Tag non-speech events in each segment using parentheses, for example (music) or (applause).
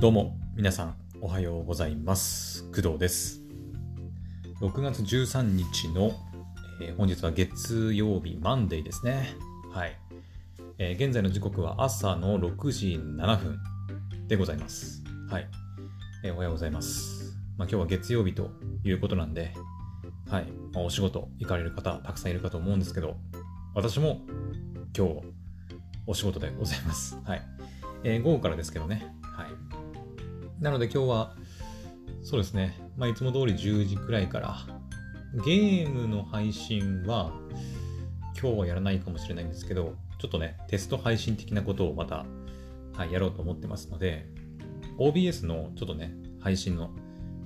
どうも、皆さん、おはようございます。工藤です。6月13日の、えー本日は月曜日、マンデーですね。はい。えー現在の時刻は朝の6時7分でございます。はい。えーおはようございます。まあ、今日は月曜日ということなんで、はい。まあ、お仕事行かれる方、たくさんいるかと思うんですけど、私も今日、お仕事でございます。はい。えー午後からですけどね。なので今日は、そうですね。まあ、いつも通り10時くらいから、ゲームの配信は、今日はやらないかもしれないんですけど、ちょっとね、テスト配信的なことをまた、はい、やろうと思ってますので、OBS のちょっとね、配信の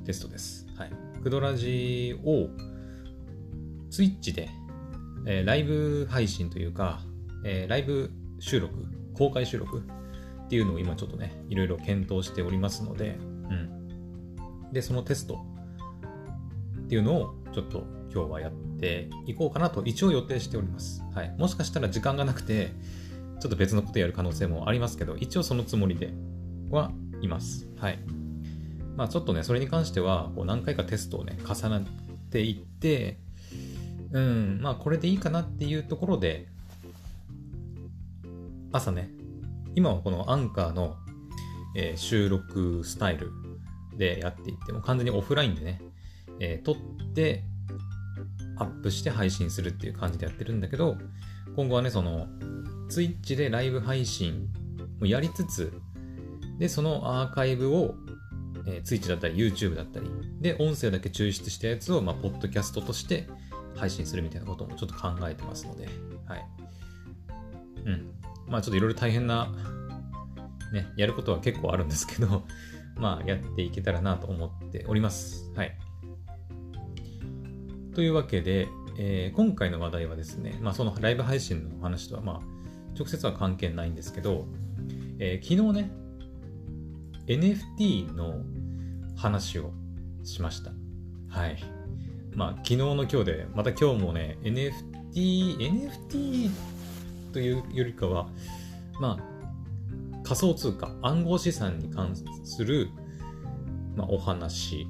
テストです。はい。クドラジを、ツイッチで、えーライブ配信というか、えーライブ収録、公開収録っていうのを今ちょっとね、いろいろ検討しておりますので、うん。で、そのテストっていうのをちょっと今日はやっていこうかなと一応予定しております。はい。もしかしたら時間がなくて、ちょっと別のことやる可能性もありますけど、一応そのつもりではいます。はい。まあちょっとね、それに関しては、こう何回かテストをね、重なっていって、うん、まあこれでいいかなっていうところで、朝ね、今はこのアンカーの、えー収録スタイルでやっていって、も完全にオフラインでね、えー撮って、アップして配信するっていう感じでやってるんだけど、今後はね、その、ツイッチでライブ配信をやりつつ、で、そのアーカイブを、えー、ツイッチだったり YouTube だったり、で、音声だけ抽出したやつを、まあ、ポッドキャストとして配信するみたいなこともちょっと考えてますので、はい。うん。まあちょっといろいろ大変な、ね、やることは結構あるんですけど、(laughs) まあやっていけたらなと思っております。はい。というわけで、えー今回の話題はですね、まあそのライブ配信の話とはまあ直接は関係ないんですけど、えー昨日ね、NFT の話をしました。はい。まあ昨日の今日で、また今日もね、NFT、NFT というよりかは、まあ、仮想通貨、暗号資産に関する、まあ、お話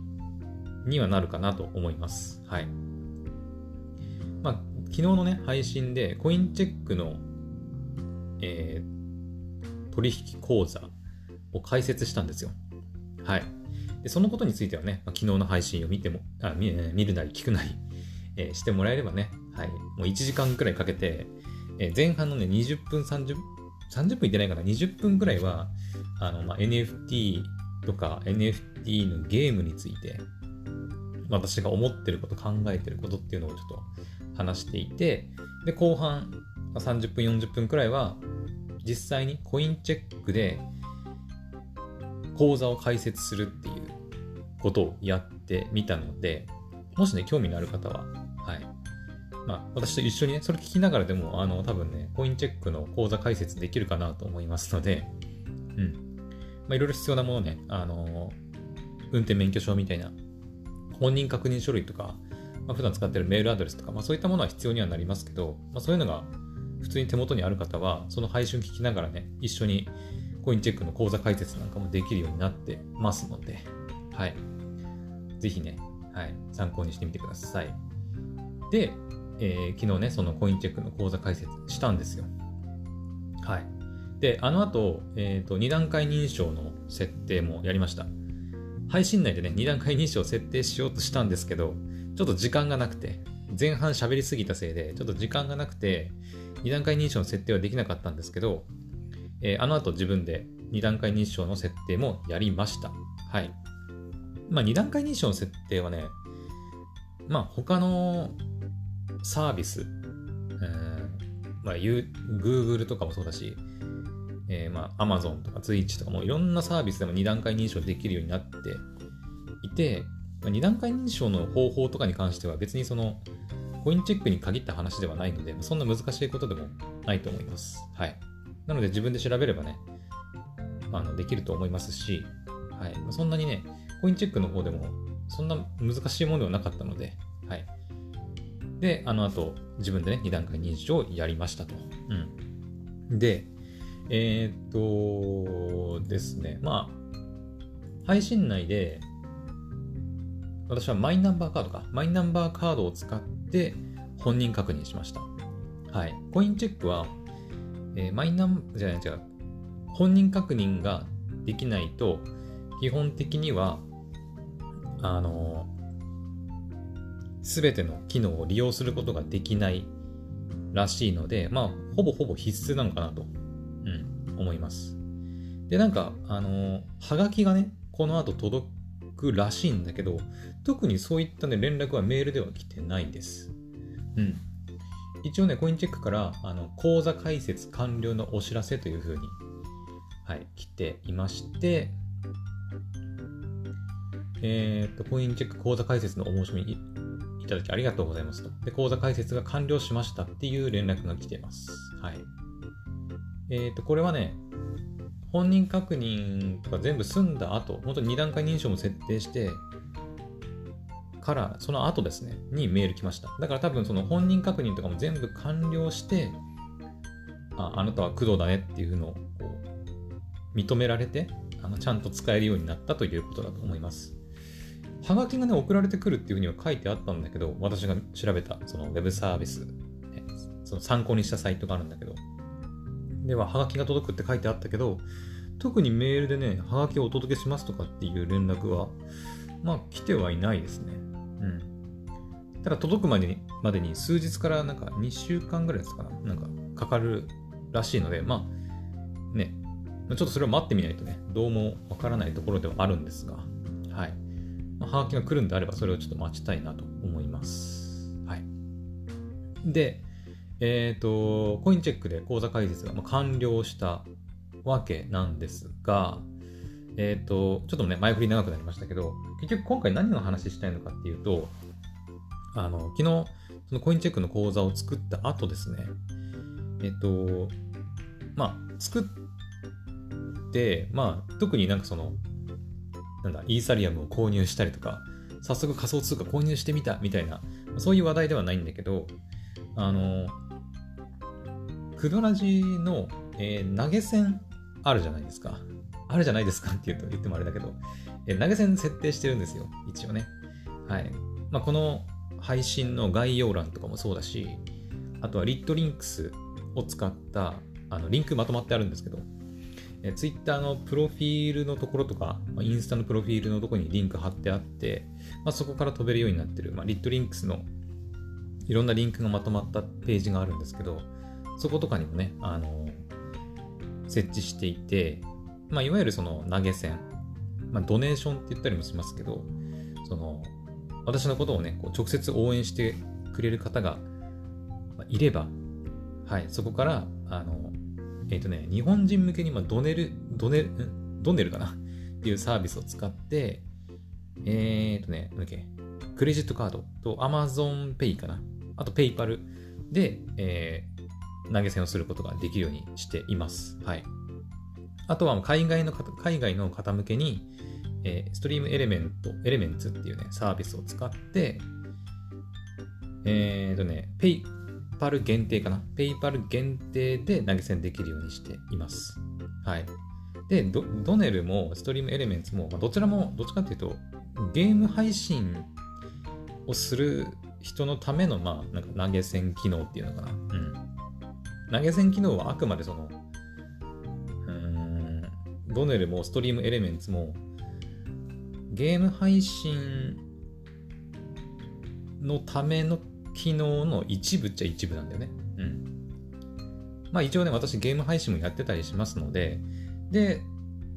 にはなるかなと思います。はい。まあ、昨日のね、配信で、コインチェックの、えー取引口座を開設したんですよ。はい。で、そのことについてはね、まあ、昨日の配信を見ても、あ見見るなり聞くなり、えーしてもらえればね、はい。もう1時間くらいかけて、え前半のね、20分、30、30分いってないかな、20分くらいは、あの、まあ、NFT とか NFT のゲームについて、私が思ってること、考えてることっていうのをちょっと話していて、で、後半、30分、40分くらいは、実際にコインチェックで口座を開設するっていうことをやってみたので、もしね、興味のある方は、はい。まあ、私と一緒にね、それ聞きながらでも、あの、多分ね、コインチェックの口座開設できるかなと思いますので、うん。まあ、いろいろ必要なものね、あの、運転免許証みたいな、本人確認書類とか、まあ、普段使ってるメールアドレスとか、まあ、そういったものは必要にはなりますけど、まあ、そういうのが普通に手元にある方は、その配信聞きながらね、一緒にコインチェックの口座開設なんかもできるようになってますので、はい。ぜひね、はい、参考にしてみてください。で、えー昨日ね、そのコインチェックの口座開設したんですよ。はい。で、あの後、えっ、と、2段階認証の設定もやりました。配信内でね、2段階認証を設定しようとしたんですけど、ちょっと時間がなくて、前半喋りすぎたせいで、ちょっと時間がなくて、2段階認証の設定はできなかったんですけど、えーあの後自分で2段階認証の設定もやりました。はい。まあ、2段階認証の設定はね、まあ、他のサービス、うんまあ、Google とかもそうだし、えーまあ、Amazon とか Twitch とかもいろんなサービスでも2段階認証できるようになっていて、まあ、2段階認証の方法とかに関しては別にそのコインチェックに限った話ではないので、そんな難しいことでもないと思います。はい。なので自分で調べればね、あのできると思いますし、はい。そんなにね、コインチェックの方でもそんな難しいものではなかったので、はい。で、あの後、自分でね、2段階認証をやりましたと。うん。で、えーっとですね、まあ、配信内で、私はマイナンバーカードか、マイナンバーカードを使って本人確認しました。はい。コインチェックは、えー、マイナン、じゃない違う、本人確認ができないと、基本的には、あのす、べての機能を利用することができないらしいので、まあ、ほぼほぼ必須なのかなと、うん、思います。で、なんか、あのはがきがね、この後届くらしいんだけど、特にそういったね、連絡はメールでは来てないです。うん。一応ね、コインチェックから、あの、口座開設完了のお知らせというふうに、はい、来ていまして、えっ、と、コインチェック口座開設のお申し込みただきありがとうございますと。で、口座開設が完了しましたっていう連絡が来てます。はい。えっ、と、これはね、本人確認とか全部済んだ後、本当に2段階認証も設定して、から、その後ですね、にメール来ました。だから多分その本人確認とかも全部完了して、ああなたは工藤だねっていうのをこう認められてあの、ちゃんと使えるようになったということだと思います。はがきがね、送られてくるっていうふうには書いてあったんだけど、私が調べたそのウェブサービス、ねその参考にしたサイトがあるんだけど、では、はがきが届くって書いてあったけど、特にメールでね、はがきをお届けしますとかっていう連絡は、まあ来てはいないですね。うん。ただ届くまでにまでに数日からなんか2週間ぐらいですかな。なんかかかるらしいので、まあね、ちょっとそれを待ってみないとね、どうもわからないところではあるんですが、はい。まあ、はがきが来るんであれば、それをちょっと待ちたいなと思います。はい。で、えっ、ー、と、コインチェックで口座開設が完了したわけなんですが、えっ、ー、と、ちょっとね、前振り長くなりましたけど、結局今回何の話したいのかっていうと、あの、昨日、そのコインチェックの口座を作った後ですね、えっ、ー、と、まあ、作って、まあ、特になんかその、なんだ、イーサリアムを購入したりとか、早速仮想通貨購入してみたみたいな、そういう話題ではないんだけど、あの、クドラジの、えー、投げ銭あるじゃないですか。あるじゃないですかって言うと言ってもあれだけど、えー、投げ銭設定してるんですよ。一応ね。はい。まあ、この配信の概要欄とかもそうだし、あとはリットリンクスを使ったあのリンクまとまってあるんですけど、え Twitter のプロフィールのところとか、まあ、インスタのプロフィールのところにリンク貼ってあって、まあ、そこから飛べるようになってる、まあ、リットリンクスのいろんなリンクがまとまったページがあるんですけど、そことかにもね、あの設置していて、まあ、いわゆるその投げ銭、まあ、ドネーションって言ったりもしますけど、その、私のことをね、こう直接応援してくれる方がいれば、はい、そこから、あの、えっ、ー、とね、日本人向けに、ま、ドネル、ドネル、ドネルかな？っていうサービスを使って、えっ、ー、とね、なんだっけ、クレジットカードと Amazon Pay かな？あと PayPal で、えー、投げ銭をすることができるようにしています。はい。あとは海外の方海外の方向けに、えー、ストリームエレメント、エレメンツっていうね、サービスを使って、えっ、ー、とね、ペイパル限定かな？ペイパル限定で投げ銭できるようにしています。はい。で、ドドネルもストリームエレメンツも、まあ、どちらも、どっちかっていうと、ゲーム配信をする人のための、まあ、なんか投げ銭機能っていうのかな？うん。投げ銭機能はあくまでその、うん、ドネルもストリームエレメンツも、ゲーム配信のための機能の一部っちゃ一部なんだよね。うん。まあ一応ね、私ゲーム配信もやってたりしますので、で、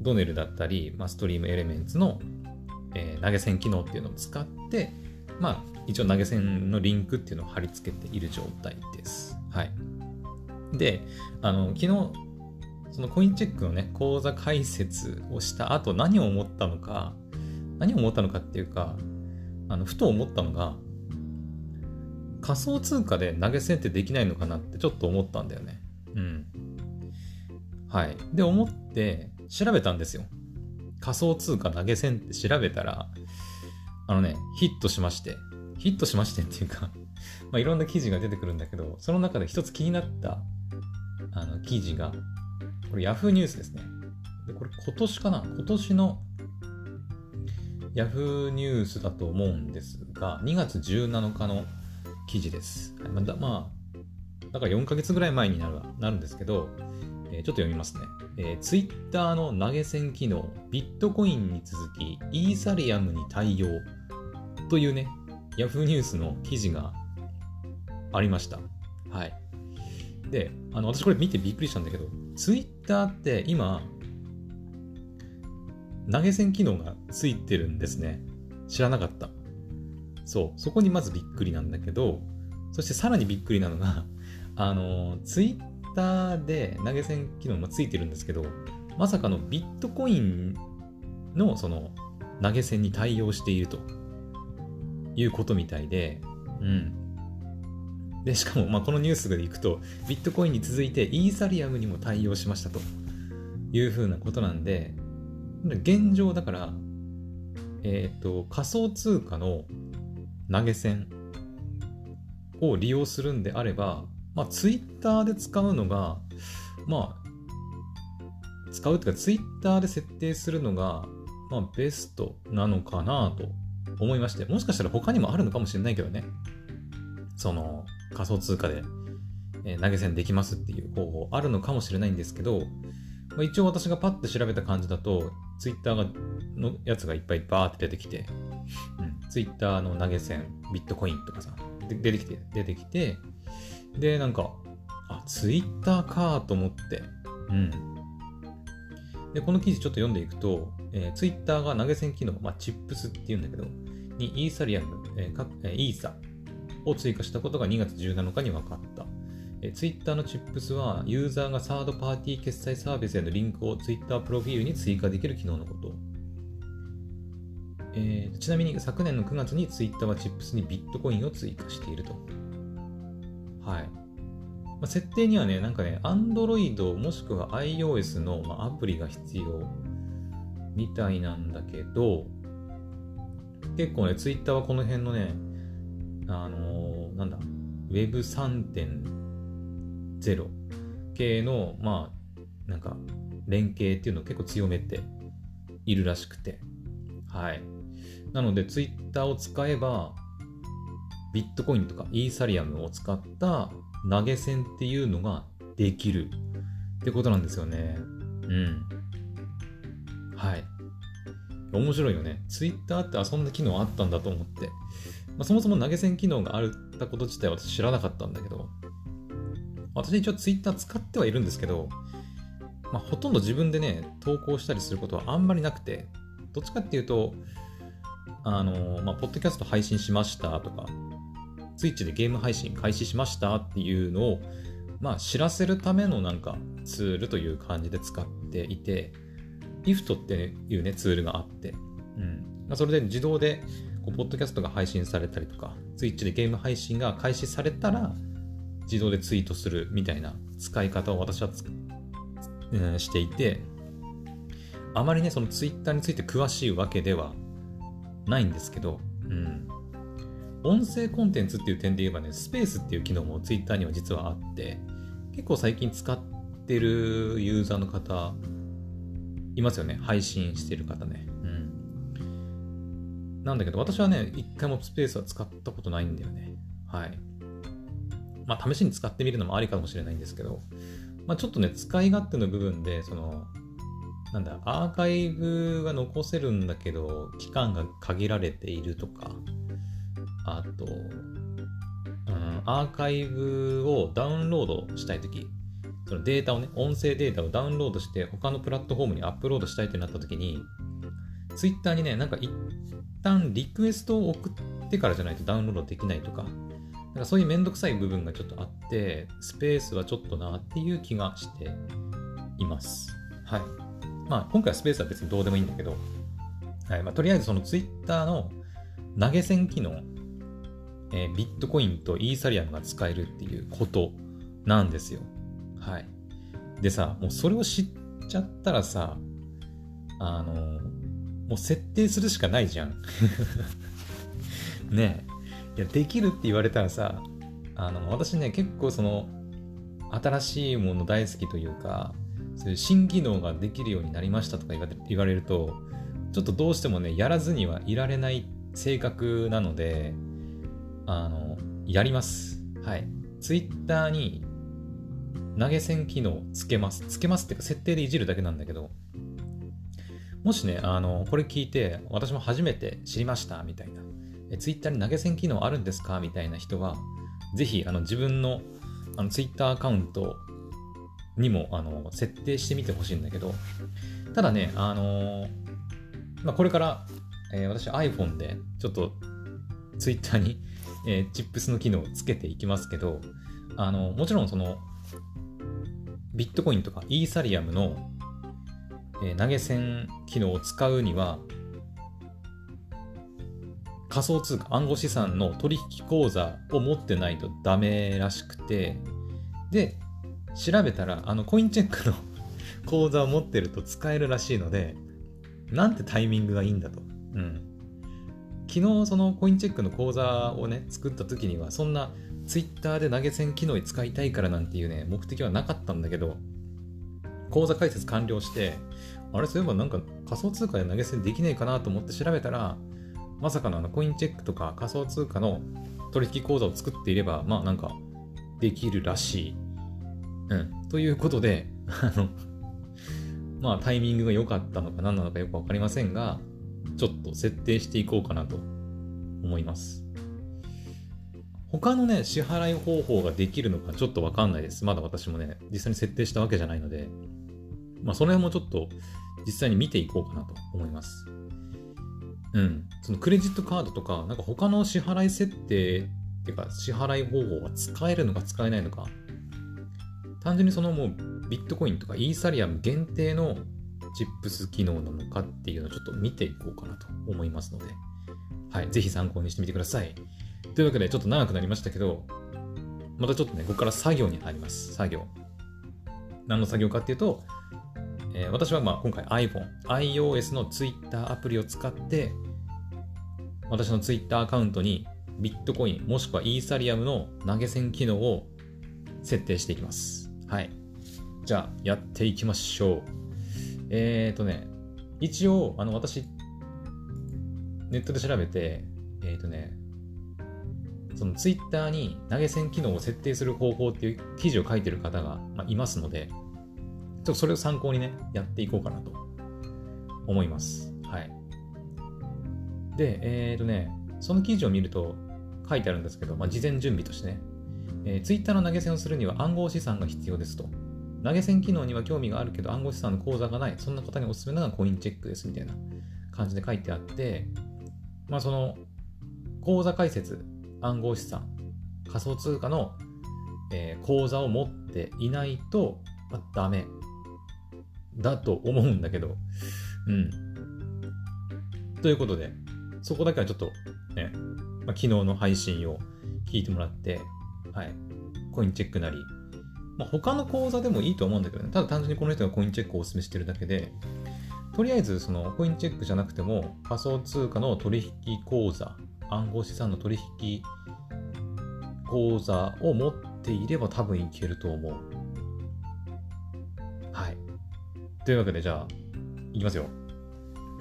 ドネルだったり、まあ、ストリームエレメンツの、えー、投げ銭機能っていうのを使って、まあ、一応投げ銭のリンクっていうのを貼り付けている状態です。はい。で、あの、昨日、そのコインチェックのね、口座開設をした後何を思ったのか、何を思ったのかっていうか、あの、ふと思ったのが、仮想通貨で投げ銭ってできないのかなってちょっと思ったんだよね。うん。はい。で、思って調べたんですよ。仮想通貨投げ銭って調べたら、あのね、ヒットしまして、ヒットしましてっていうか (laughs) まあいろんな記事が出てくるんだけど、その中で一つ気になったあの記事が、これ Yahoo ニュースですね。で、これ今年かな？今年の Yahoo ニュースだと思うんですが、2月17日の記事です。まあ、だまあ、だから4ヶ月ぐらい前になるなるんですけど、えー、ちょっと読みますね。えー、Twitter の投げ銭機能、ビットコインに続き、イーサリアムに対応というね、Yahoo ニュースの記事がありました。はい。で、あの、私これ見てびっくりしたんだけど、Twitter って今、投げ銭機能がついてるんですね。知らなかった。そう、そこにまずびっくりなんだけど、そしてさらにびっくりなのが、(laughs) あの、Twitter で投げ銭機能もついてるんですけど、まさかのビットコインのその投げ銭に対応しているということみたいで、うん。で、しかも、まあ、このニュースでいくと、ビットコインに続いてイーサリアムにも対応しましたというふうなことなんで、現状だから、えっ、ー、と、仮想通貨の投げ銭を利用するんであれば、まあ、ツイッターで使うのが、まあ、使うというか、ツイッターで設定するのが、まあ、ベストなのかなと思いまして、もしかしたら他にもあるのかもしれないけどね。その仮想通貨で、え投げ銭できますっていう方法あるのかもしれないんですけど、まあ、一応私がパッと調べた感じだと、ツイッターがのやつがいっぱいバーって出てきて、うん、ツイッターの投げ銭、ビットコインとかさ、で出てきて、出てきて、で、なんか、あ、ツイッターかと思って、うん。で、この記事ちょっと読んでいくと、えー、ツイッターが投げ銭機能、まあ、チップスって言うんだけど、にイーサリアム、えーかえー、イーサを追加したことが2月17日に分かった。えー、ツイッターのチップスは、ユーザーがサードパーティー決済サービスへのリンクをツイッタープロフィールに追加できる機能のこと。えー、ちなみに昨年の9月にツイッターはチップスにビットコインを追加していると。はい。まあ、設定にはね、なんかね、Android もしくは iOS の、まあ、アプリが必要みたいなんだけど、結構ね、ツイッターはこの辺のね、あのー、なんだ、Web3.0 系の、まあ、なんか、連携っていうのを結構強めているらしくて、はい。なので、ツイッターを使えば、ビットコインとかイーサリアムを使った投げ銭っていうのができるってことなんですよね。うん。はい。面白いよね。ツイッターってそんな機能あったんだと思って。まあ、そもそも投げ銭機能があるったこと自体私知らなかったんだけど、私一応ツイッター使ってはいるんですけど、まあ、ほとんど自分でね、投稿したりすることはあんまりなくて、どっちかっていうと、あの、まあ、ポッドキャスト配信しましたとか、ツイッチでゲーム配信開始しましたっていうのを、まあ、知らせるためのなんかツールという感じで使っていて、IFT っていうね、ツールがあって、うん。まあ、それで自動で、こう、ポッドキャストが配信されたりとか、Twitch でゲーム配信が開始されたら、自動でツイートするみたいな使い方を私はうん、していて、あまりね、その Twitter について詳しいわけではないんですけど、うん。音声コンテンツっていう点で言えばね、スペースっていう機能も Twitter には実はあって、結構最近使ってるユーザーの方いますよね。配信してる方ね。うん。なんだけど、私はね、一回もスペースは使ったことないんだよね。はい。まあ、試しに使ってみるのもありかもしれないんですけど、まあ、ちょっとね、使い勝手の部分で、その、なんだ、アーカイブが残せるんだけど、期間が限られているとか、あと、うん、アーカイブをダウンロードしたいとき、そのデータをね、音声データをダウンロードして他のプラットフォームにアップロードしたいってなった時に、ツイッターにね、なんか一旦リクエストを送ってからじゃないとダウンロードできないとか、なんかそういうめんどくさい部分がちょっとあって、スペースはちょっとなっていう気がしています。はい。まあ今回はスペースは別にどうでもいいんだけど、はい。まあとりあえずそのツイッターの投げ銭機能、えー、ビットコインとイーサリアムが使えるっていうことなんですよ。はい。でさ、もうそれを知っちゃったらさ、あの、もう設定するしかないじゃん。(laughs) ねえ。いや、できるって言われたらさ、あの、私ね、結構その、新しいもの大好きというか、そういう新機能ができるようになりましたとか言われると、ちょっとどうしてもね、やらずにはいられない性格なので、あの、やります。はい。Twitter に投げ銭機能つけます。つけますっていうか、設定でいじるだけなんだけど、もしね、あの、これ聞いて、私も初めて知りました、みたいな。え、Twitter に投げ銭機能あるんですか？みたいな人は、ぜひ、あの、自分の、あの、Twitter アカウントにも、あの、設定してみてほしいんだけど、ただね、あのまあ、これから、えー、私 iPhone で、ちょっと、Twitter に、えー、チップスの機能をつけていきますけど、あの、もちろんその、ビットコインとかイーサリアムの、えー、投げ銭機能を使うには、仮想通貨、暗号資産の取引口座を持ってないとダメらしくて、で、調べたら、あの、コインチェックの (laughs) 口座を持ってると使えるらしいので、なんてタイミングがいいんだと。うん。昨日、そのコインチェックの口座をね、作った時には、そんな Twitter で投げ銭機能に使いたいからなんていうね、目的はなかったんだけど、口座開設完了して、あれ、そういえばなんか仮想通貨で投げ銭できないかなと思って調べたら、まさかのあのコインチェックとか仮想通貨の取引口座を作っていれば、まあなんかできるらしい。うん。ということで、あの、まあタイミングが良かったのか何なのかよくわかりませんが、ちょっと設定していこうかなと思います。他のね、支払い方法ができるのかちょっとわかんないです。まだ私もね、実際に設定したわけじゃないので、まあその辺もちょっと実際に見ていこうかなと思います。うん。そのクレジットカードとか、なんか他の支払い設定っていうか支払い方法が使えるのか使えないのか、単純にそのもうビットコインとかイーサリアム限定のチップス機能なのかっていうのをちょっと見ていこうかなと思いますので、はい、ぜひ参考にしてみてください。というわけで、ちょっと長くなりましたけど、またちょっとね、ここから作業に入ります。作業。何の作業かっていうと、えー、私はまあ今回 iPhone、iOS の Twitter アプリを使って、私の Twitter アカウントにビットコインもしくはイーサリアムの投げ銭機能を設定していきます。はい。じゃあ、やっていきましょう。えっ、ー、とね、一応、あの、私、ネットで調べて、えっ、ー、とね、その Twitter に投げ銭機能を設定する方法っていう記事を書いてる方が、まあ、いますので、ちょっとそれを参考にね、やっていこうかなと思います。はい。で、えっ、ー、とね、その記事を見ると書いてあるんですけど、まあ、事前準備としてね、えー、Twitter の投げ銭をするには暗号資産が必要ですと。投げ銭機能には興味があるけど暗号資産の口座がない。そんな方におすすめなのがコインチェックですみたいな感じで書いてあって、まあその口座開設、暗号資産、仮想通貨の、えー、口座を持っていないと、まあ、ダメだと思うんだけど、うん。ということで、そこだけはちょっとね、まあ、昨日の配信を聞いてもらって、はい、コインチェックなり、まあ、他の口座でもいいと思うんだけどね、ただ単純にこの人がコインチェックをお勧めしてるだけで、とりあえずそのコインチェックじゃなくても仮想通貨の取引口座、暗号資産の取引口座を持っていれば多分いけると思う。はい。というわけでじゃあ、いきますよ。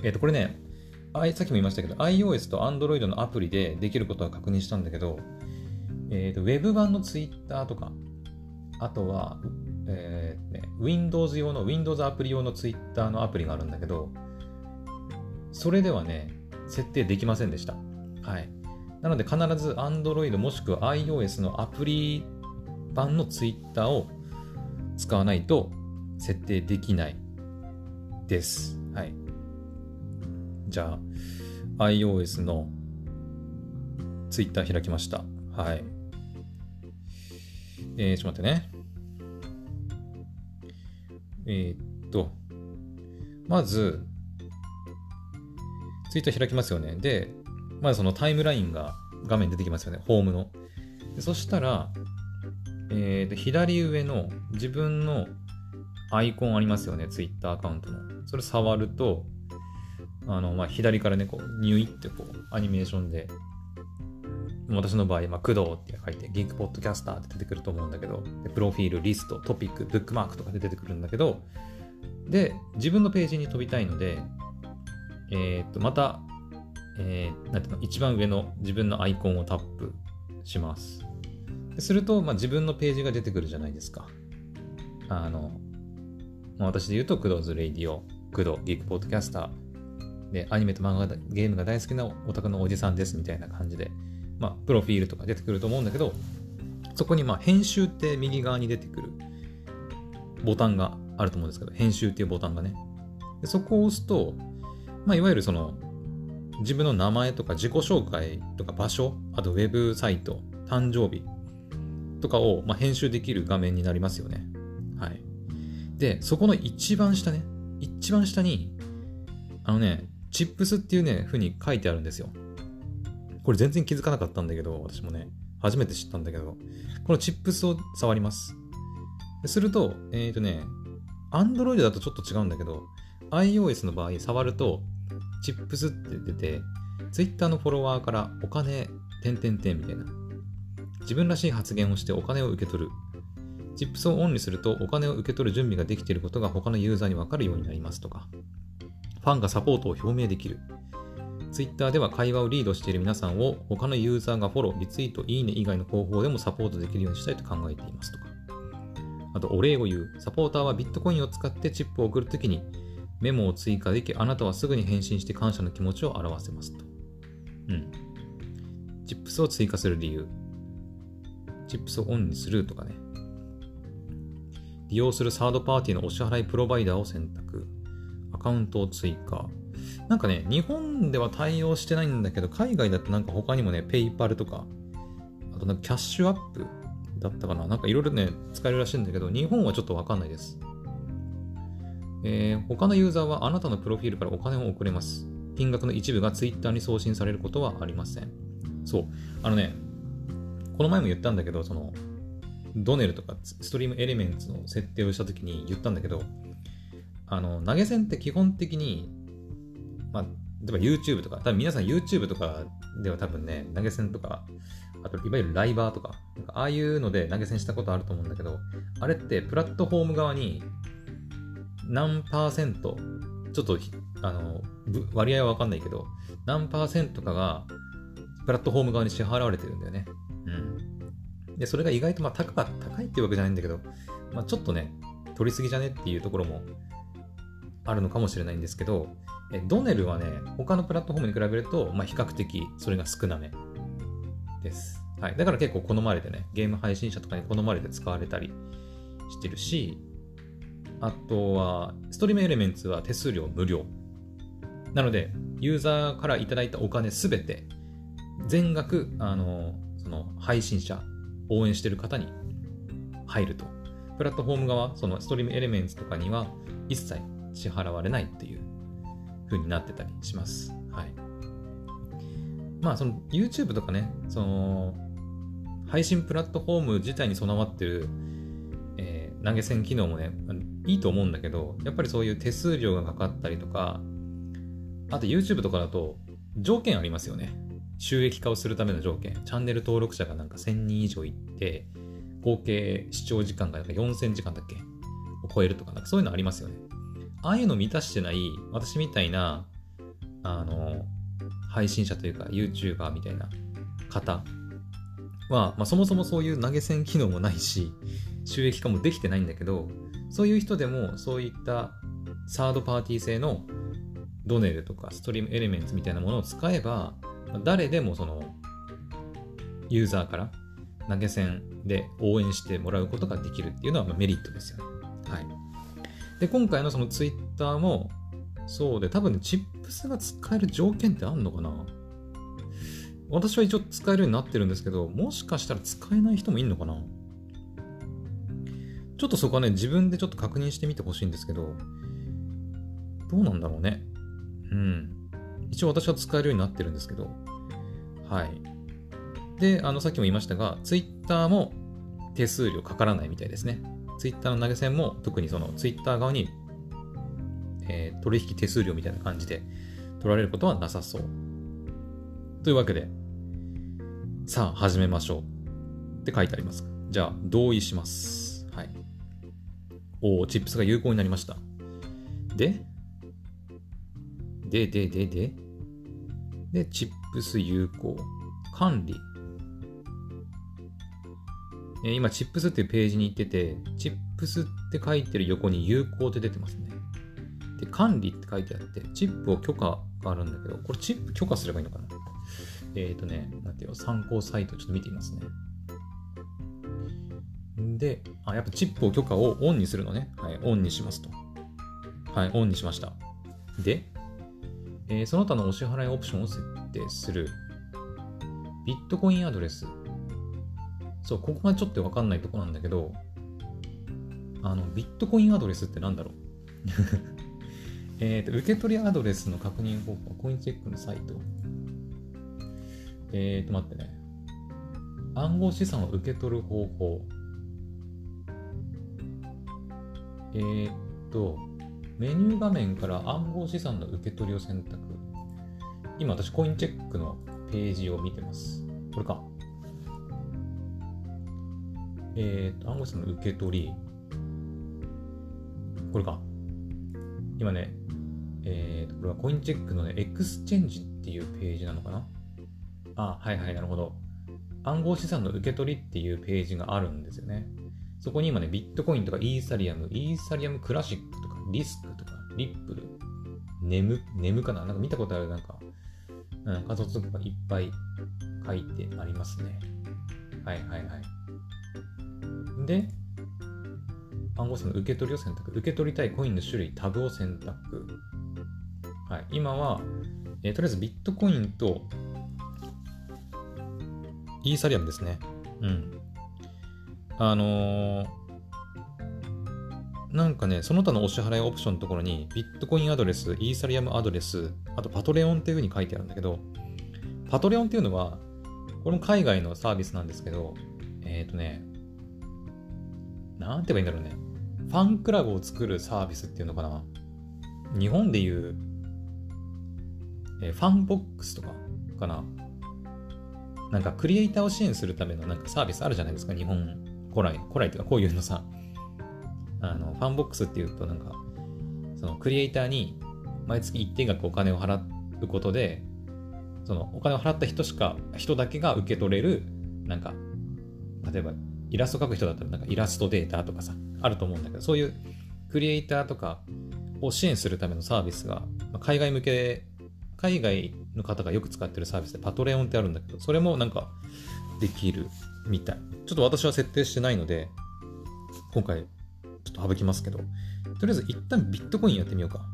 えっ、ー、と、これね、さっきも言いましたけど、iOS と Android のアプリでできることは確認したんだけど、えーと、Web 版の Twitter とか、あとは、えーね、Windows 用の、Windows アプリ用の Twitter のアプリがあるんだけど、それではね、設定できませんでした。はい。なので必ず Android もしくは iOS のアプリ版の Twitter を使わないと設定できないです。はい。じゃあ、iOS の Twitter 開きました。はい。えー、ちょっと待ってね。えー、っと、まず、ツイッター開きますよね。で、まずそのタイムラインが画面出てきますよね。ホームの。でそしたら、えー、と左上の自分のアイコンありますよね。ツイッターアカウントの。それ触ると、あの、まあ、左からね、こう、ニュイってこう、アニメーションで私の場合、まあ、工藤って書いて、ギークポッドキャスターって出てくると思うんだけど、プロフィール、リスト、トピック、ブックマークとかで出てくるんだけど、で、自分のページに飛びたいので、えっ、と、また、えー、なんていうの、一番上の自分のアイコンをタップします。すると、まあ、自分のページが出てくるじゃないですか。あの、まあ、私で言うと、クドーズ・レイディオ、クド、ギーク・ポッドキャスター、で、アニメと漫画、ゲームが大好きなオタクのおじさんですみたいな感じで、まあ、プロフィールとか出てくると思うんだけど、そこに、まあ、編集って右側に出てくるボタンがあると思うんですけど、編集っていうボタンがね。でそこを押すと、まあ、いわゆるその、自分の名前とか自己紹介とか場所、あとウェブサイト、誕生日とかを、まあ、編集できる画面になりますよね。はい。で、そこの一番下ね、一番下に、あのね、チップスっていうね、風に書いてあるんですよ。これ全然気づかなかったんだけど、私もね、初めて知ったんだけど、このチップスを触ります。すると、えっ、ー、とね、Android だとちょっと違うんだけど、iOS の場合、触ると、チップスって出て、Twitter のフォロワーからお金、点々点みたいな。自分らしい発言をしてお金を受け取る。チップスをオンにするとお金を受け取る準備ができていることが他のユーザーにわかるようになりますとか。ファンがサポートを表明できる。Twitter では会話をリードしている皆さんを他のユーザーがフォロー、リツイート、いいね以外の方法でもサポートできるようにしたいと考えていますとか。あと、お礼を言う。サポーターはビットコインを使ってチップを送るときにメモを追加でき、あなたはすぐに返信して感謝の気持ちを表せますと。うん。チップスを追加する理由。チップスをオンにするとかね。利用するサードパーティーのお支払いプロバイダーを選択。アカウントを追加。なんかね、日本では対応してないんだけど、海外だとなんか他にもね、ペイパルとか、あとなんかキャッシュアップだったかな。なんかいろいろね、使えるらしいんだけど、日本はちょっとわかんないです。えー、他のユーザーはあなたのプロフィールからお金を送れます。金額の一部が Twitter に送信されることはありません。そう。あのね、この前も言ったんだけど、その、ドネルとかストリームエレメンツの設定をしたときに言ったんだけど、あの、投げ銭って基本的に、まあ、例えば YouTube とか、多分皆さん YouTube とかでは多分ね、投げ銭とか、あといわゆるライバーとか、なんかああいうので投げ銭したことあると思うんだけど、あれってプラットフォーム側に何パーセント、ちょっとあの割合はわかんないけど、何パーセントかがプラットフォーム側に支払われてるんだよね。うん。で、それが意外とまあ高高いっていうわけじゃないんだけど、まあ、ちょっとね、取りすぎじゃねっていうところもあるのかもしれないんですけど、えドネルはね、他のプラットフォームに比べると、まあ、比較的それが少なめです。はい。だから結構好まれてね、ゲーム配信者とかに好まれて使われたりしてるし、あとは、ストリームエレメンツは手数料無料。なので、ユーザーからいただいたお金すべて、全額、あの、その配信者、応援してる方に入ると。プラットフォーム側、そのストリームエレメンツとかには一切支払われないっていう風になってたりします。はい。まあ、その YouTube とかね、その、配信プラットフォーム自体に備わってる、えー、投げ銭機能もね、いいと思うんだけど、やっぱりそういう手数料がかかったりとか、あと YouTube とかだと条件ありますよね。収益化をするための条件。チャンネル登録者がなんか1000人以上いって、合計視聴時間がなんか4000時間だっけ？を超えるとか、なんかそういうのありますよね。ああいうの満たしてない私みたいな、あの、配信者というか YouTuber みたいな方は、まあ、そもそもそういう投げ銭機能もないし、収益化もできてないんだけど、そういう人でもそういったサードパーティー製のドネルとかストリームエレメンツみたいなものを使えば、誰でもそのユーザーから投げ銭で応援してもらうことができるっていうのはメリットですよね。はい。で、今回のそのツイッターもそうで、多分ね、チップスが使える条件ってあんのかな？私は一応使えるようになってるんですけど、もしかしたら使えない人もいんのかな？ちょっとそこはね、自分でちょっと確認してみてほしいんですけど、どうなんだろうね？うん。一応私は使えるようになってるんですけど、はい。で、あの、さっきも言いましたが、Twitter も手数料かからないみたいですね。Twitter の投げ銭も特にその Twitter 側に、えー、取引手数料みたいな感じで取られることはなさそう。というわけで、さあ始めましょうって書いてあります。じゃあ同意します。はい。おお、チップスが有効になりました。でで、で、で、で、で、チップス有効。管理。えー今、チップスっていうページに行ってて、チップスって書いてる横に有効って出てますね。で、管理って書いてあって、チップを許可があるんだけど、これチップ許可すればいいのかな？えっ、ー、とね、なんていう、参考サイトちょっと見てみますね。で、あ、やっぱチップを許可をオンにするのね。はい、オンにしますと。はい、オンにしました。で、えーその他のお支払いオプションを設定する。ビットコインアドレス。そう、ここがちょっとわかんないとこなんだけど、あの、ビットコインアドレスってなんだろう？(laughs) えっと、受け取りアドレスの確認方法、コインチェックのサイト。えーと、待ってね。暗号資産を受け取る方法。えーっと、メニュー画面から暗号資産の受け取りを選択。今私コインチェックのページを見てます。これか。えーっと、暗号資産の受け取り。これか。今ね、えーっと、これはコインチェックのね、エクスチェンジっていうページなのかなあ、はいはい、なるほど。暗号資産の受け取りっていうページがあるんですよね。そこに今ね、ビットコインとかイーサリアム、イーサリアムクラシックとかリスクとかリップル、ネム、ネムかななんか見たことあるなんか、うん、仮想通貨がいっぱい書いてありますね。はいはいはい。で、暗号資産の受け取りを選択。受け取りたいコインの種類、タブを選択。はい。今は、えーとりあえずビットコインとイーサリアムですね。うん。あのーなんかね、その他のお支払いオプションのところに、ビットコインアドレス、イーサリアムアドレス、あとパトレオンっていう風に書いてあるんだけど、パトレオンっていうのは、これも海外のサービスなんですけど、えっ、ー、とね、なんて言えばいいんだろうね。ファンクラブを作るサービスっていうのかな。日本でいう、えーファンボックスとかかな。なんかクリエイターを支援するためのなんかサービスあるじゃないですか、日本古来、古来っていうかこういうのさ、あの、ファンボックスっていうとなんか、そのクリエイターに毎月一定額お金を払うことで、そのお金を払った人しか、人だけが受け取れる、なんか、例えばイラスト描く人だったらなんかイラストデータとかさ、あると思うんだけど、そういうクリエイターとかを支援するためのサービスが、ま海外向け、海外の方がよく使ってるサービスでパトレオンってあるんだけど、それもなんかできるみたい。ちょっと私は設定してないので、今回ちょっと省きますけど、とりあえず一旦ビットコインやってみようか。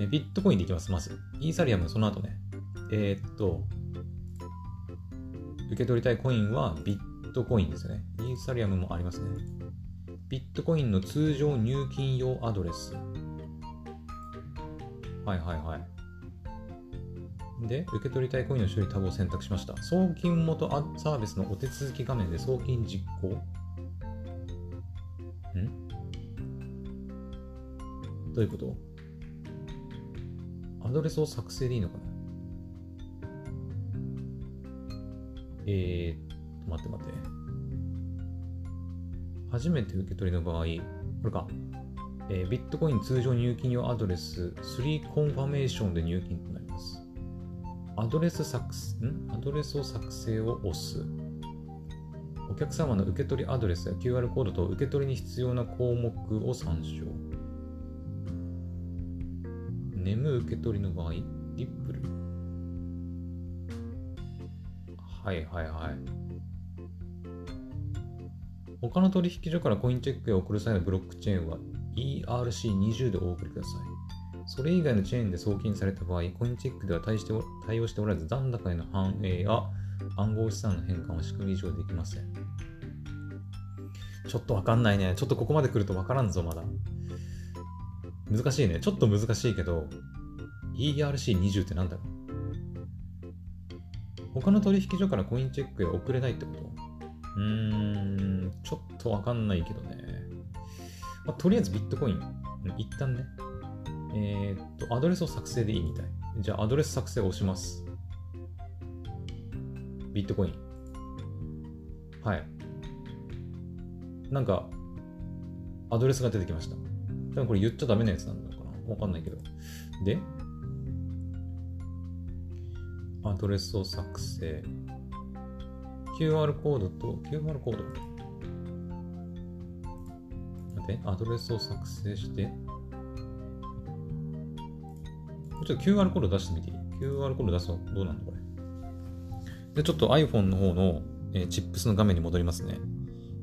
えビットコインでいきます、まず。イーサリアムその後ね。えーっと、受け取りたいコインはビットコインですね。イーサリアムもありますね。ビットコインの通常入金用アドレス。はいはいはい。で、受け取りたいコインの種類タブを選択しました。送金元サービスのお手続き画面で送金実行。ん？どういうこと？アドレスを作成でいいのかな？えー、っ待って待って。初めて受け取りの場合、これか。えービットコイン通常入金用アドレス3コンファメーションで入金となります。アドレス作成、ん？アドレスを作成を押す。お客様の受け取りアドレスや QR コードと受け取りに必要な項目を参照。ネム受け取りの場合、リップル。はいはいはい。他の取引所からコインチェックへ送る際のブロックチェーンは ERC20 でお送りください。それ以外のチェーンで送金された場合、コインチェックでは対して対応しておらず、残高への反映や暗号資産の変換は仕組み上できません。ちょっとわかんないね。ちょっとここまで来るとわからんぞ、まだ。難しいね。ちょっと難しいけど、ERC20 ってなんだろう？他の取引所からコインチェックへ送れないってこと？うん、ちょっとわかんないけどね。まあ、とりあえずビットコイン、一旦ね、えーっと、アドレスを作成でいいみたい。じゃあ、アドレス作成を押します。ビットコイン。はい。なんか、アドレスが出てきました。多分これ言っちゃダメなやつなのかなわかんないけど。で、アドレスを作成。QR コードと、QR コード待って、アドレスを作成して、ちょっと QR コード出してみていい ?QR コード出すとどうなんだこれ？で、ちょっと iPhone の方の、えー、チップスの画面に戻りますね。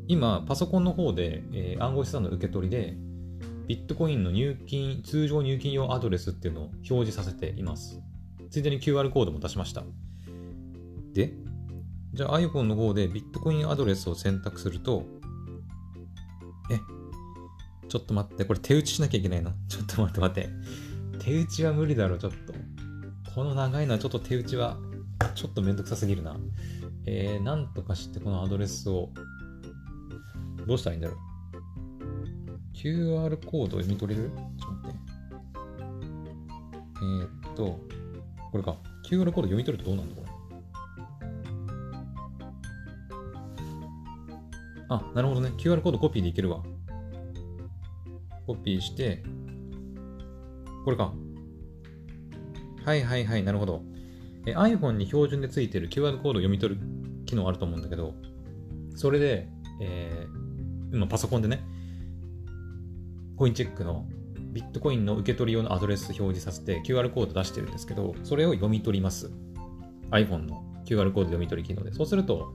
今、パソコンの方で、えー、暗号資産の受け取りで、ビットコインの入金、通常入金用アドレスっていうのを表示させています。ついでに QR コードも出しました。で、じゃあ iPhone の方でビットコインアドレスを選択すると、え、ちょっと待って、これ手打ちしなきゃいけないの？(laughs) ちょっと待って待って。手打ちは無理だろ、ちょっと。この長いのはちょっと手打ちは、ちょっとめんどくさすぎるな。えー、なんとかしてこのアドレスを、どうしたらいいんだろう？QR コード読み取れる？ちょっと待って。えー、っと、これか。QR コード読み取るとどうなんだあ、なるほどね。QR コードコピーでいけるわ。コピーして、これか。はいはいはい、なるほど。え iPhone に標準でついてる QR コードを読み取る機能あると思うんだけど、それで、えー、今パソコンでね、コインチェックのビットコインの受け取り用のアドレス表示させて QR コード出してるんですけど、それを読み取ります。iPhone の QR コード読み取り機能で。そうすると、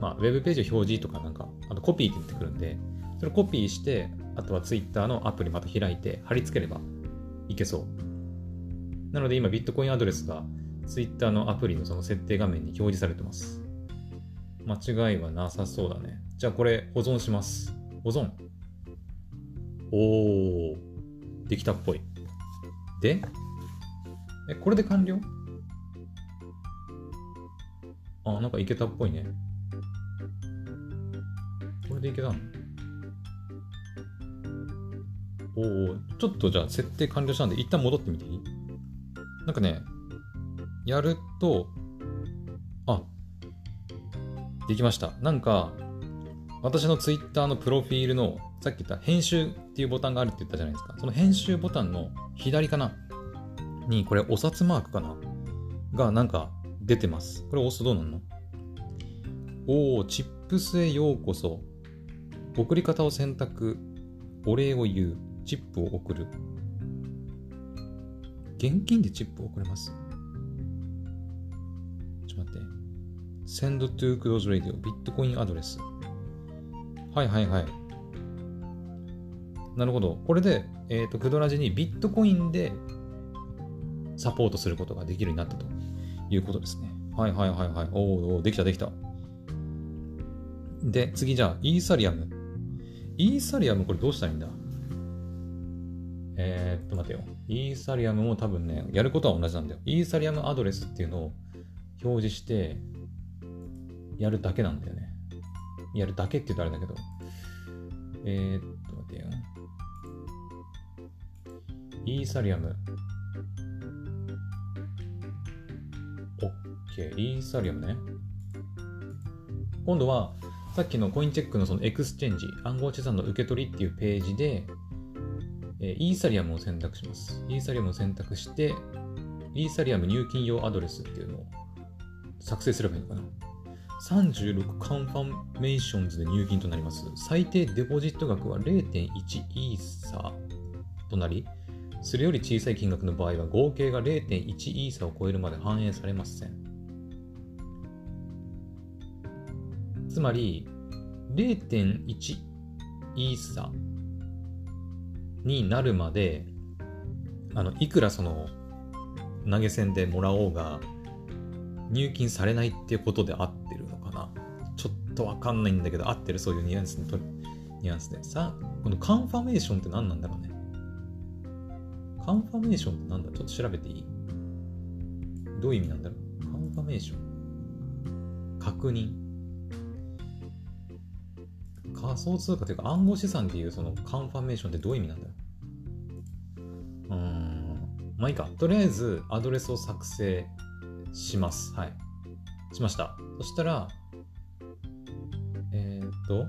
まあ、ウェブページ表示とかなんか、あとコピーって言ってくるんで、それコピーして、あとは Twitter のアプリまた開いて貼り付ければいけそう。なので今ビットコインアドレスが Twitter のアプリのその設定画面に表示されてます。間違いはなさそうだね。じゃあこれ保存します。保存。おー、できたっぽい。でえ、これで完了？あ、なんかいけたっぽいね。でいけたの？おおちょっとじゃあ設定完了したんで、一旦戻ってみていい？なんかね、やると、あ、できました。なんか、私の Twitter のプロフィールの、さっき言った編集っていうボタンがあるって言ったじゃないですか。その編集ボタンの左かな？に、これお札マークかな？がなんか出てます。これ押すとどうなんの？おー、チップスへようこそ。送り方を選択。お礼を言う。チップを送る。現金でチップを送れます？ちょっと待って。send to close radio ビットコインアドレス。はいはいはい。なるほど。これで、えっ、ー、と、クドラジにビットコインでサポートすることができるようになったということですね。はいはいはいはい。おおできたできた。で、次じゃあ、イーサリアム。イーサリアムこれどうしたらいいんだ？えー、っと待てよ。イーサリアムも多分ね、やることは同じなんだよ。イーサリアムアドレスっていうのを表示して、やるだけなんだよね。やるだけって言うとあれだけど。えー、っと待てよ。イーサリアム。オッケー。イーサリアムね。今度は、さっきのコインチェックのそのエクスチェンジ、暗号資産の受け取りっていうページで、えイーサリアムを選択します。イーサリアムを選択して、イーサリアム入金用アドレスっていうのを作成すればいいのかな。36 confirmations で入金となります。最低デポジット額は0.1イーサとなり、それより小さい金額の場合は合計が0.1イーサを超えるまで反映されません。つまり、0.1イーサになるまで、あの、いくらその、投げ銭でもらおうが、入金されないっていうことで合ってるのかなちょっとわかんないんだけど、合ってるそういうニュアンスね。ニュアンスで。さあ、このカンファメーションって何なんだろうね。カンファメーションって何だ？ちょっと調べていい？どういう意味なんだろう？カンファメーション。確認。仮想通貨というか暗号資産っていうそのカンファメーションってどういう意味なんだろううーん。まあいいか。とりあえずアドレスを作成します。はい。しました。そしたら、えー、っと、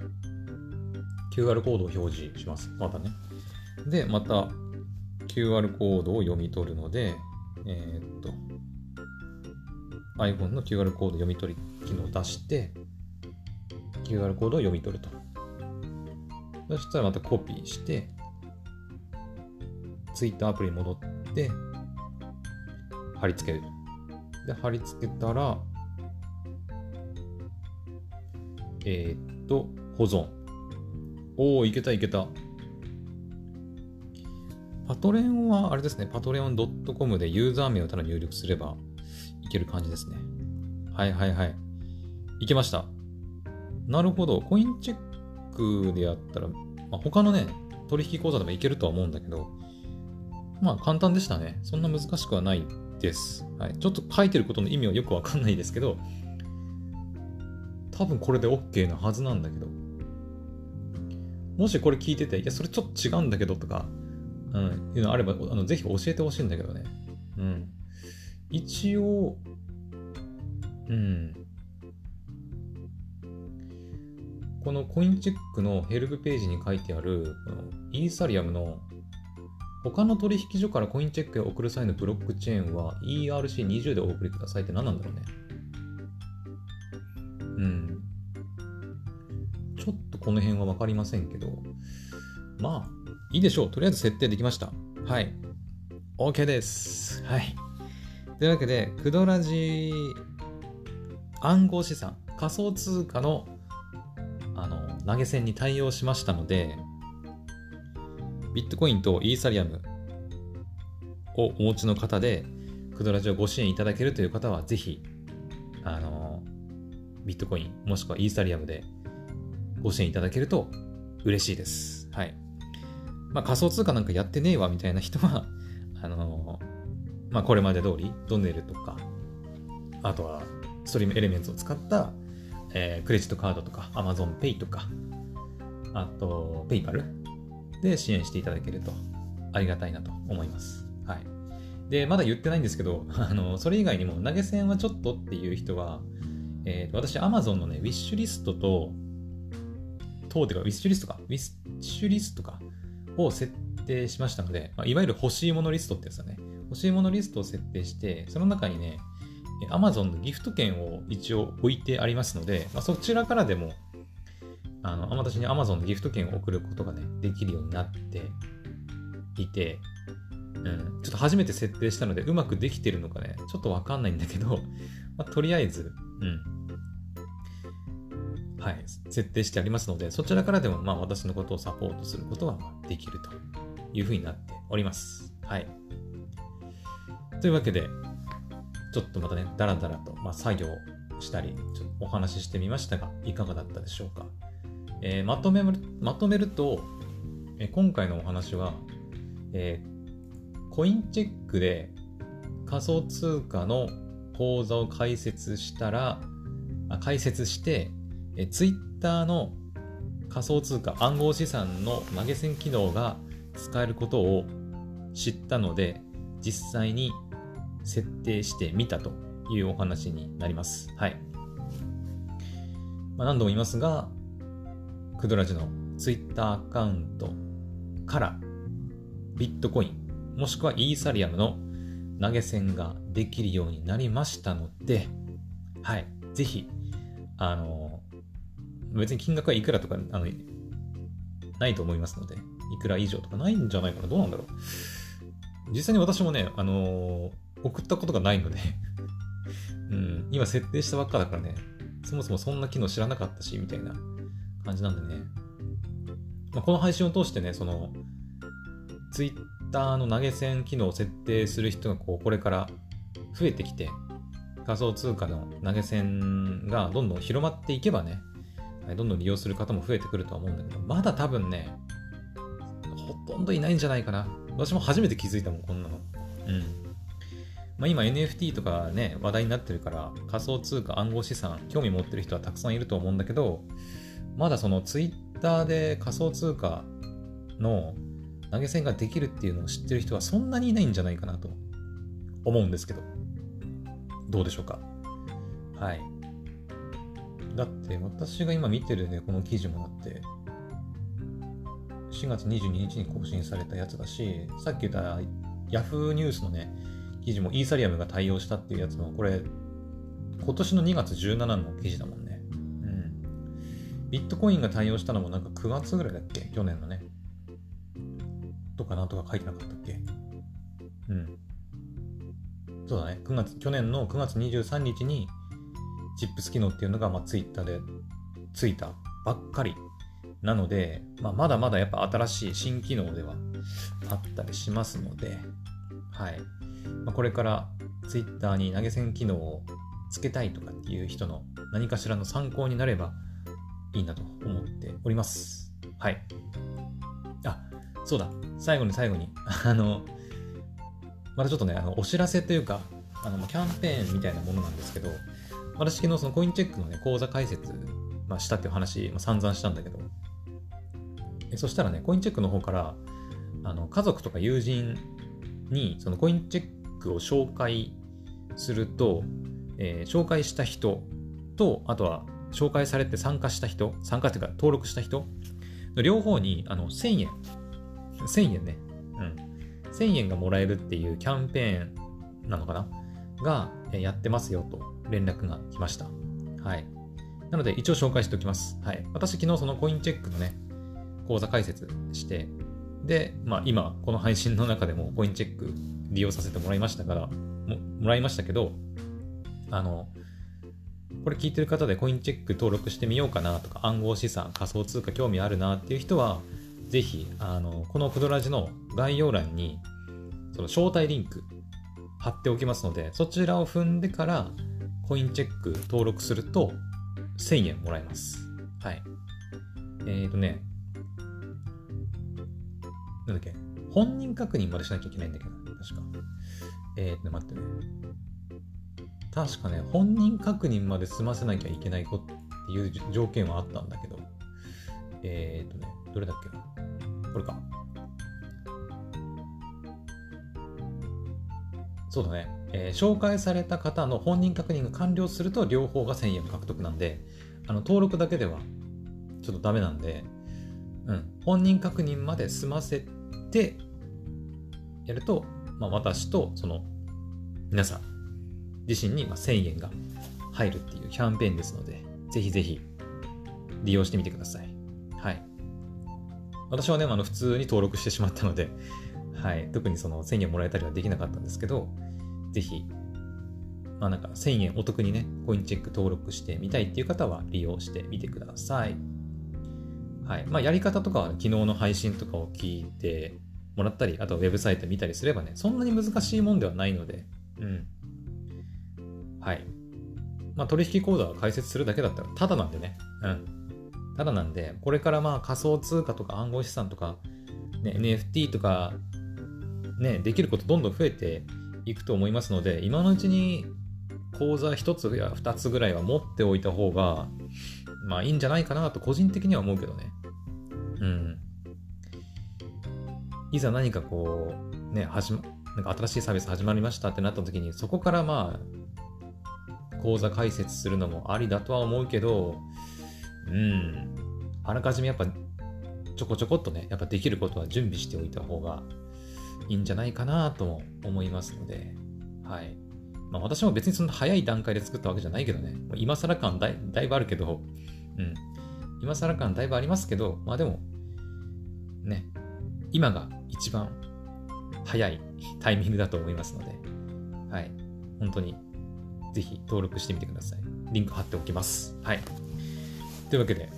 QR コードを表示します。またね。で、また QR コードを読み取るので、えー、っと、iPhone の QR コード読み取り機能を出して、QR コードを読み取ると。そしたらまたコピーして、Twitter アプリに戻って、貼り付ける。で、貼り付けたら、えー、っと、保存。おお、いけたいけた。パトレオンは、あれですね、パトレオン .com でユーザー名をただ入力すればいける感じですね。はいはいはい。いけました。なるほど。コインチェックでやったら、まあ、他のね、取引口座でもいけるとは思うんだけど、まあ簡単でしたね。そんな難しくはないです。はい、ちょっと書いてることの意味はよくわかんないですけど、多分これで OK なはずなんだけど、もしこれ聞いてて、いや、それちょっと違うんだけどとか、うん、いうのあれば、あのぜひ教えてほしいんだけどね。うん。一応、うん。このコインチェックのヘルプページに書いてある、このイーサリアムの他の取引所からコインチェックを送る際のブロックチェーンは ERC20 でお送りくださいって何なんだろうね。うん。ちょっとこの辺は分かりませんけど、まあ、いいでしょう。とりあえず設定できました。はい。OK です。はい。というわけで、クドラジ暗号資産、仮想通貨の投げ銭に対応しましたので、ビットコインとイーサリアムをお持ちの方で、クドラジをご支援いただけるという方は、ぜひ、あの、ビットコイン、もしくはイーサリアムでご支援いただけると嬉しいです。はい。まあ、仮想通貨なんかやってねえわみたいな人は、(laughs) あのまあ、これまで通り、ドネルとか、あとは、ストリームエレメンツを使った、えー、クレジットカードとか、Amazon Pay とか、あと、PayPal で支援していただけるとありがたいなと思います。はい。で、まだ言ってないんですけど、(laughs) あの、それ以外にも投げ銭はちょっとっていう人は、えー、私、Amazon のね、ウィッシュリストと、等てか、ウィッシュリストか、ウィッシュリストか、を設定しましたので、まあ、いわゆる欲しいものリストってやつだね。欲しいものリストを設定して、その中にね、Amazon のギフト券を一応置いてありますので、まあ、そちらからでもあの、私に Amazon のギフト券を送ることがね、できるようになっていて、うん、ちょっと初めて設定したので、うまくできてるのかね、ちょっとわかんないんだけど、(laughs) まあ、とりあえず、うん、はい、設定してありますので、そちらからでも、まあ、私のことをサポートすることはできるというふうになっております。はい。というわけで、ちょっとまたね、だらだらと、まあ、作業したり、ちょっとお話ししてみましたが、いかがだったでしょうか。えー、まとめるまとめると、えー、今回のお話は、えー、コインチェックで仮想通貨の口座を開設したら、あ開設して、えー、Twitter の仮想通貨暗号資産の投げ銭機能が使えることを知ったので、実際に設定してみたというお話になります。はい。まあ、何度も言いますが、クドラジのツイッターアカウントからビットコインもしくはイーサリアムの投げ銭ができるようになりましたので、はい、ぜひ、あの、別に金額はいくらとか、あの、ないと思いますので、いくら以上とかないんじゃないかな、どうなんだろう。実際に私もね、あの送ったことがないので (laughs) うん、今設定したばっかだからね、そもそもそんな機能知らなかったし、みたいな感じなんでね。まあ、この配信を通してね、その、Twitter の投げ銭機能を設定する人がこうこれから増えてきて、仮想通貨の投げ銭がどんどん広まっていけばね、どんどん利用する方も増えてくるとは思うんだけど、まだ多分ね、ほとんどいないんじゃないかな。私も初めて気づいたもん、こんなの。うん。まあ、今 NFT とかね、話題になってるから、仮想通貨、暗号資産、興味持ってる人はたくさんいると思うんだけど、まだそのツイッターで仮想通貨の投げ銭ができるっていうのを知ってる人はそんなにいないんじゃないかなと思うんですけど、どうでしょうか？はい。だって私が今見てるね、この記事もだって、4月22日に更新されたやつだし、さっき言った Yahoo ニュースのね、記事もイーサリアムが対応したっていうやつも、これ、今年の2月17の記事だもんね。うん。ビットコインが対応したのもなんか9月ぐらいだっけ？去年のね。とかなんとか書いてなかったっけ？うん。そうだね。9月、去年の9月23日に、チップス機能っていうのが、まあ、ツイッターでついたばっかりなので、まあ、まだまだやっぱ新しい新機能ではあったりしますので、はい。まあ、これからツイッターに投げ銭機能をつけたいとかっていう人の何かしらの参考になればいいなと思っております。はい。あ、そうだ。最後に最後に、(laughs) あの、またちょっとね、あのお知らせというか、あのキャンペーンみたいなものなんですけど、私昨日そのコインチェックのね、口座開設、まあ、したっていう話、まあ、散々したんだけど、そしたらね、コインチェックの方から、あの家族とか友人にそのコインチェッククを紹介すると、えー、紹介した人と、あとは紹介されて参加した人、参加っていうか登録した人の両方にあの1000円、1000円ね、うん、1000円がもらえるっていうキャンペーンなのかな？がやってますよと連絡が来ました。はい。なので一応紹介しておきます。はい。私昨日そのコインチェックのね、講座解説して、で、まあ今この配信の中でもコインチェック利用させてもらいましたから、ももらいましたけど、あの、これ聞いてる方でコインチェック登録してみようかなとか暗号資産、仮想通貨興味あるなっていう人は、ぜひ、あの、このクドラジの概要欄に、その招待リンク貼っておきますので、そちらを踏んでから、コインチェック登録すると、1000円もらえます。はい。えっ、ー、とね、なんだっけ、本人確認までしなきゃいけないんだけど、確か。えっ、ー、と、待ってね。確かね、本人確認まで済ませなきゃいけない子っていう条件はあったんだけど、えっ、とね、どれだっけ？な。これか。そうだね、えー、紹介された方の本人確認が完了すると両方が1000円獲得なんで、あの登録だけではちょっとダメなんで、うん、本人確認まで済ませてやると、まあ、私とその皆さん自身に1000円が入るっていうキャンペーンですので、ぜひぜひ利用してみてください。はい。私はね、あの普通に登録してしまったので、はい、特にその1000円もらえたりはできなかったんですけど、ぜひ、まあなんか1000円お得にね、コインチェック登録してみたいっていう方は利用してみてください。はい。まあやり方とかは昨日の配信とかを聞いてもらったり、あとはウェブサイト見たりすればね、そんなに難しいもんではないので、うん。はい。まあ取引口座を開設するだけだったらただなんでね、うん。ただなんで、これからまあ仮想通貨とか暗号資産とか、ね、NFT とかね、できることどんどん増えていくと思いますので、今のうちに講座1つや2つぐらいは持っておいた方が、まあいいんじゃないかなと個人的には思うけどね。うん。いざ何かこう、ね、始ま、なんか新しいサービス始まりましたってなった時に、そこからまあ、講座開設するのもありだとは思うけど、うん、あらかじめやっぱちょこちょこっとね、やっぱできることは準備しておいた方がいいんじゃないかなとも思いますので、はい。まあ私も別にそんな早い段階で作ったわけじゃないけどね、今更感だいだいぶあるけど、うん。今更感だいぶありますけど、まあでも、ね、今が一番早いタイミングだと思いますので、はい。本当にぜひ登録してみてください。リンク貼っておきます。はい。というわけで、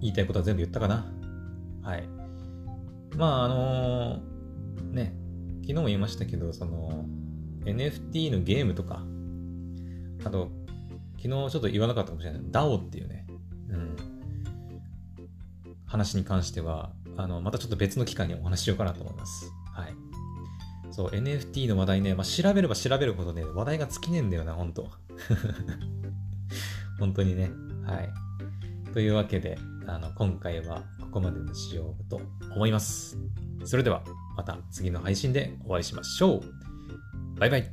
言いたいことは全部言ったかなはい。まあ、あのー、ね、昨日も言いましたけど、その、NFT のゲームとか、あと、昨日ちょっと言わなかったかもしれない。DAO っていうね、うん、話に関しては、あの、またちょっと別の機会にお話ししようかなと思います。はい。そう、NFT の話題ね、まあ、調べれば調べるほどね、話題が尽きねえんだよな、ほんと。(laughs) 本当にね。はい。というわけで、あの、今回はここまでにしようと思います。それでは、また次の配信でお会いしましょう。バイバイ。